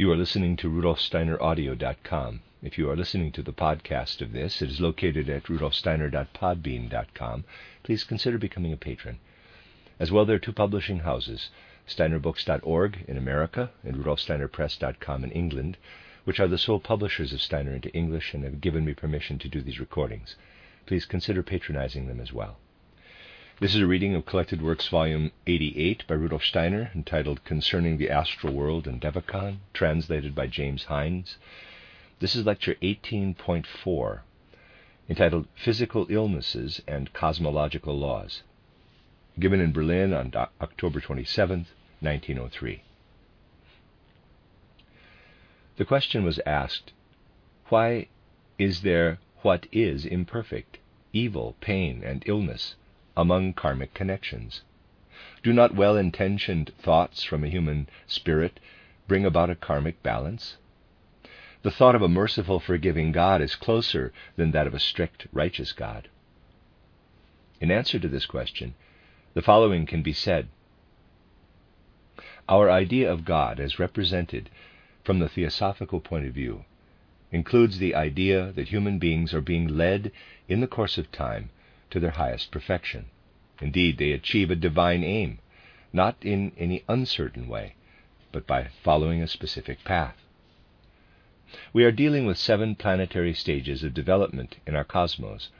You are listening to rudolfsteineraudio.com. If you are listening to the podcast of this, it is located at rudolfsteiner.podbean.com. Please consider becoming a patron. As well, there are two publishing houses steinerbooks.org in America and rudolfsteinerpress.com in England, which are the sole publishers of Steiner into English and have given me permission to do these recordings. Please consider patronizing them as well. This is a reading of Collected Works, Volume 88 by Rudolf Steiner, entitled Concerning the Astral World and Devachan, translated by James Hindes. This is Lecture 18.4, entitled Physical Illnesses and Cosmological Laws, given in Berlin on October 27, 1903. The question was asked Why is there what is imperfect, evil, pain, and illness? Among karmic connections? Do not well intentioned thoughts from a human spirit bring about a karmic balance? The thought of a merciful, forgiving God is closer than that of a strict, righteous God. In answer to this question, the following can be said Our idea of God, as represented from the theosophical point of view, includes the idea that human beings are being led in the course of time to their highest perfection. Indeed, they achieve a divine aim, not in any uncertain way, but by following a specific path. We are dealing with seven planetary stages of development in our cosmos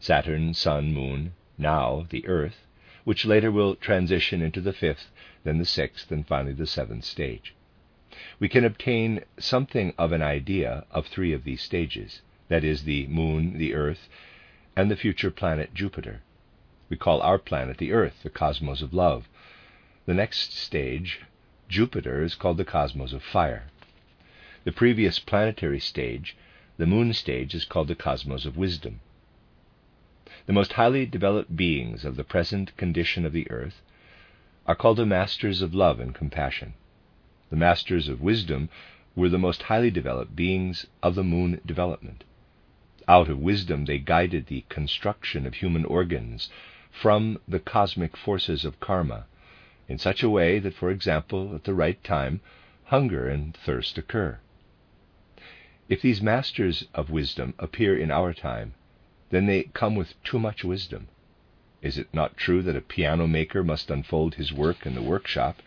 Saturn, Sun, Moon, now the Earth, which later will transition into the fifth, then the sixth, and finally the seventh stage. We can obtain something of an idea of three of these stages that is, the Moon, the Earth, and the future planet Jupiter. We call our planet the Earth, the cosmos of love. The next stage, Jupiter, is called the cosmos of fire. The previous planetary stage, the moon stage, is called the cosmos of wisdom. The most highly developed beings of the present condition of the earth are called the masters of love and compassion. The masters of wisdom were the most highly developed beings of the moon development. Out of wisdom, they guided the construction of human organs from the cosmic forces of karma in such a way that, for example, at the right time, hunger and thirst occur. If these masters of wisdom appear in our time, then they come with too much wisdom. Is it not true that a piano maker must unfold his work in the workshop,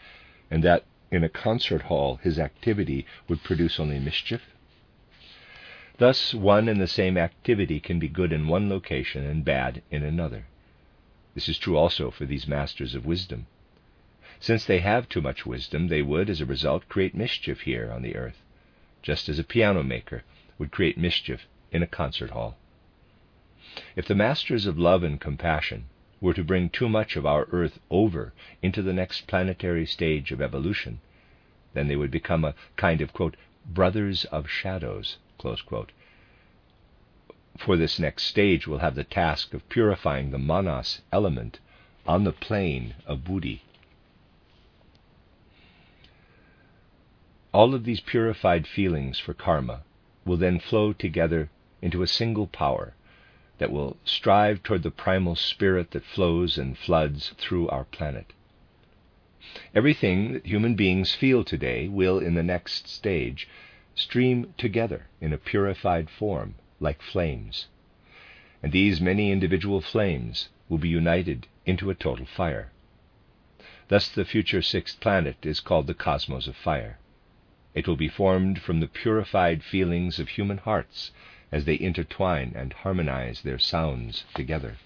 and that in a concert hall his activity would produce only mischief? Thus, one and the same activity can be good in one location and bad in another. This is true also for these masters of wisdom. Since they have too much wisdom, they would, as a result, create mischief here on the earth, just as a piano maker would create mischief in a concert hall. If the masters of love and compassion were to bring too much of our earth over into the next planetary stage of evolution, then they would become a kind of, quote, brothers of shadows, for this next stage we'll have the task of purifying the manas element on the plane of buddhi. All of these purified feelings for karma will then flow together into a single power that will strive toward the primal spirit that flows and floods through our planet. Everything that human beings feel today will, in the next stage, stream together in a purified form like flames. And these many individual flames will be united into a total fire. Thus, the future sixth planet is called the cosmos of fire. It will be formed from the purified feelings of human hearts as they intertwine and harmonize their sounds together.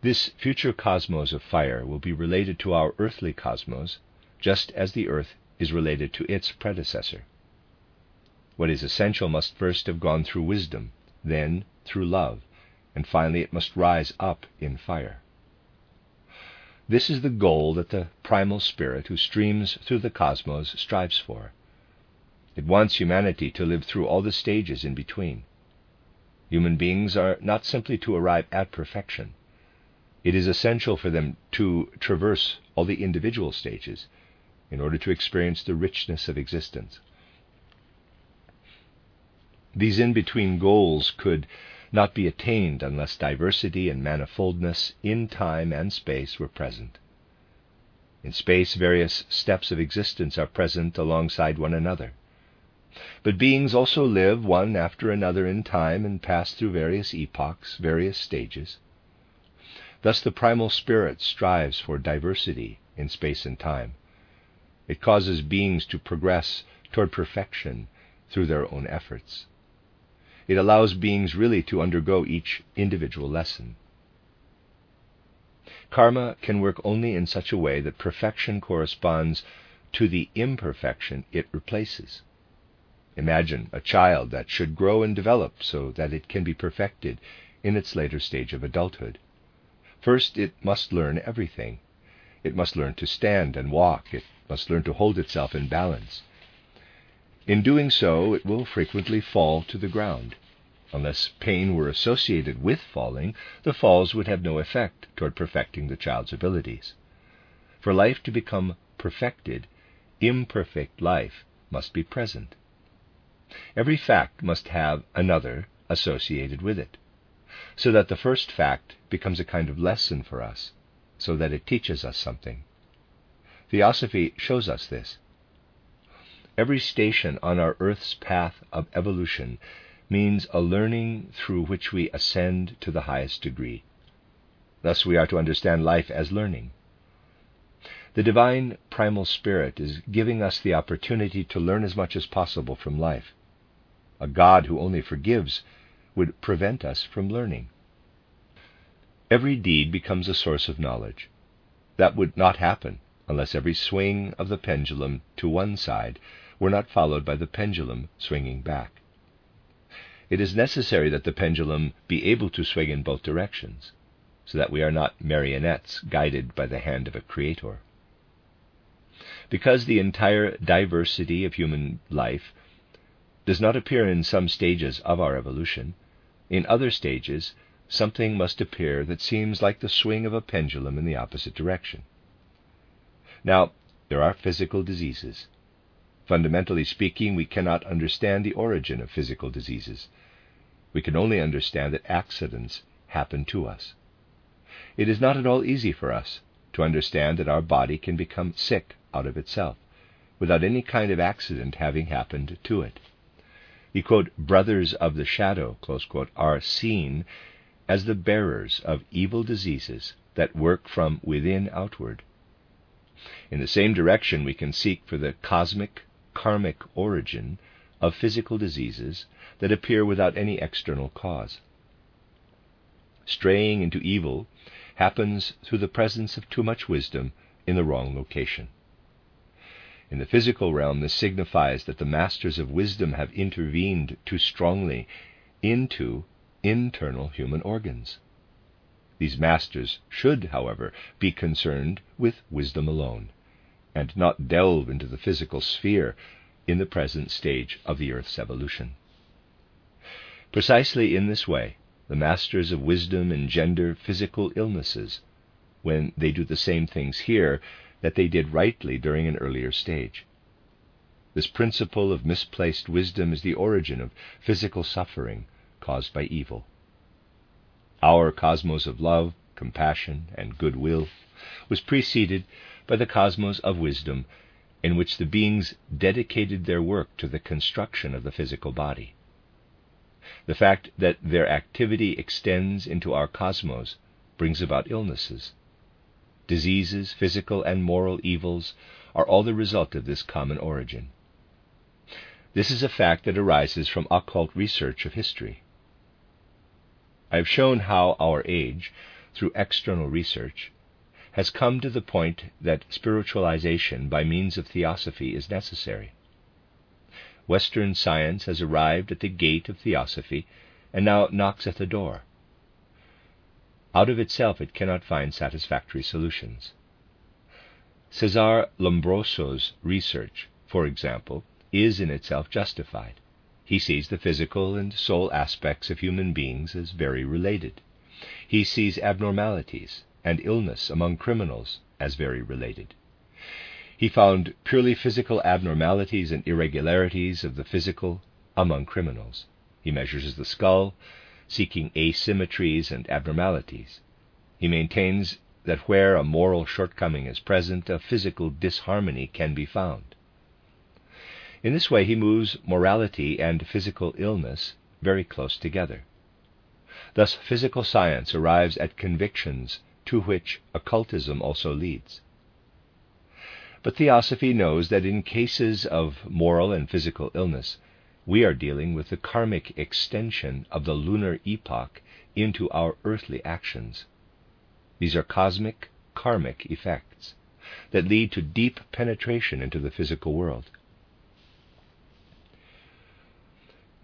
This future cosmos of fire will be related to our earthly cosmos just as the earth is related to its predecessor. What is essential must first have gone through wisdom, then through love, and finally it must rise up in fire. This is the goal that the primal spirit who streams through the cosmos strives for. It wants humanity to live through all the stages in between. Human beings are not simply to arrive at perfection. It is essential for them to traverse all the individual stages in order to experience the richness of existence. These in between goals could not be attained unless diversity and manifoldness in time and space were present. In space, various steps of existence are present alongside one another. But beings also live one after another in time and pass through various epochs, various stages. Thus, the primal spirit strives for diversity in space and time. It causes beings to progress toward perfection through their own efforts. It allows beings really to undergo each individual lesson. Karma can work only in such a way that perfection corresponds to the imperfection it replaces. Imagine a child that should grow and develop so that it can be perfected in its later stage of adulthood. First, it must learn everything. It must learn to stand and walk. It must learn to hold itself in balance. In doing so, it will frequently fall to the ground. Unless pain were associated with falling, the falls would have no effect toward perfecting the child's abilities. For life to become perfected, imperfect life must be present. Every fact must have another associated with it, so that the first fact becomes a kind of lesson for us, so that it teaches us something. Theosophy shows us this. Every station on our Earth's path of evolution means a learning through which we ascend to the highest degree. Thus, we are to understand life as learning. The divine primal spirit is giving us the opportunity to learn as much as possible from life. A God who only forgives would prevent us from learning. Every deed becomes a source of knowledge. That would not happen unless every swing of the pendulum to one side were not followed by the pendulum swinging back. It is necessary that the pendulum be able to swing in both directions, so that we are not marionettes guided by the hand of a creator. Because the entire diversity of human life does not appear in some stages of our evolution, in other stages something must appear that seems like the swing of a pendulum in the opposite direction. Now, there are physical diseases. Fundamentally speaking, we cannot understand the origin of physical diseases. We can only understand that accidents happen to us. It is not at all easy for us to understand that our body can become sick out of itself, without any kind of accident having happened to it. The quote, brothers of the shadow, quote, are seen as the bearers of evil diseases that work from within outward. In the same direction, we can seek for the cosmic, karmic origin of physical diseases that appear without any external cause. Straying into evil happens through the presence of too much wisdom in the wrong location. In the physical realm, this signifies that the masters of wisdom have intervened too strongly into internal human organs. These masters should, however, be concerned with wisdom alone, and not delve into the physical sphere in the present stage of the earth's evolution. Precisely in this way, the masters of wisdom engender physical illnesses when they do the same things here that they did rightly during an earlier stage. This principle of misplaced wisdom is the origin of physical suffering caused by evil. Our cosmos of love, compassion, and goodwill was preceded by the cosmos of wisdom, in which the beings dedicated their work to the construction of the physical body. The fact that their activity extends into our cosmos brings about illnesses. Diseases, physical and moral evils, are all the result of this common origin. This is a fact that arises from occult research of history. I have shown how our age, through external research, has come to the point that spiritualization by means of theosophy is necessary. Western science has arrived at the gate of theosophy and now knocks at the door. Out of itself, it cannot find satisfactory solutions. Cesar Lombroso's research, for example, is in itself justified. He sees the physical and soul aspects of human beings as very related. He sees abnormalities and illness among criminals as very related. He found purely physical abnormalities and irregularities of the physical among criminals. He measures the skull, seeking asymmetries and abnormalities. He maintains that where a moral shortcoming is present, a physical disharmony can be found. In this way, he moves morality and physical illness very close together. Thus, physical science arrives at convictions to which occultism also leads. But Theosophy knows that in cases of moral and physical illness, we are dealing with the karmic extension of the lunar epoch into our earthly actions. These are cosmic, karmic effects that lead to deep penetration into the physical world.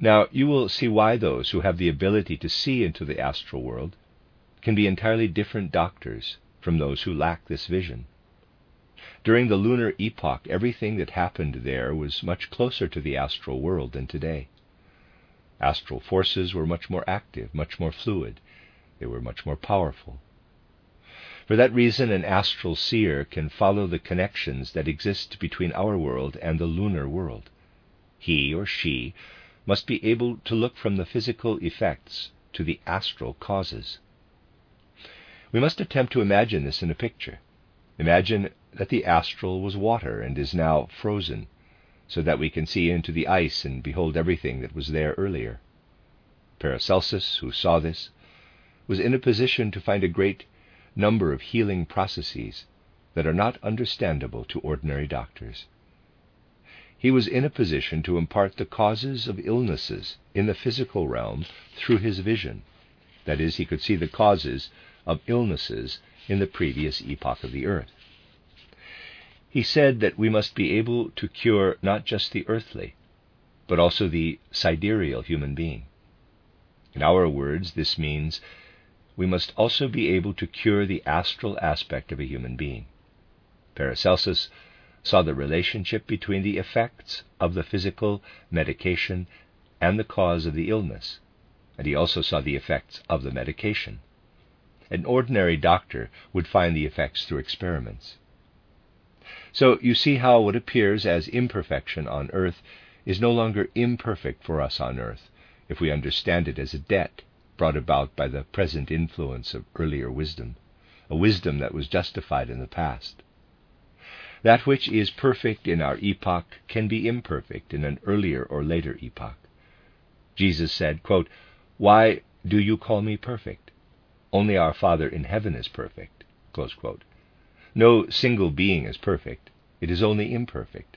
Now, you will see why those who have the ability to see into the astral world can be entirely different doctors from those who lack this vision. During the lunar epoch, everything that happened there was much closer to the astral world than today. Astral forces were much more active, much more fluid, they were much more powerful. For that reason, an astral seer can follow the connections that exist between our world and the lunar world. He or she must be able to look from the physical effects to the astral causes. We must attempt to imagine this in a picture. Imagine that the astral was water and is now frozen, so that we can see into the ice and behold everything that was there earlier. Paracelsus, who saw this, was in a position to find a great number of healing processes that are not understandable to ordinary doctors. He was in a position to impart the causes of illnesses in the physical realm through his vision. That is, he could see the causes of illnesses in the previous epoch of the earth. He said that we must be able to cure not just the earthly, but also the sidereal human being. In our words, this means we must also be able to cure the astral aspect of a human being. Paracelsus saw the relationship between the effects of the physical medication and the cause of the illness, and he also saw the effects of the medication. An ordinary doctor would find the effects through experiments. So you see how what appears as imperfection on earth is no longer imperfect for us on earth if we understand it as a debt brought about by the present influence of earlier wisdom, a wisdom that was justified in the past. That which is perfect in our epoch can be imperfect in an earlier or later epoch. Jesus said, quote, Why do you call me perfect? Only our Father in heaven is perfect. No single being is perfect, it is only imperfect,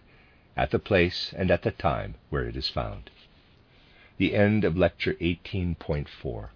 at the place and at the time where it is found. The end of lecture 18.4.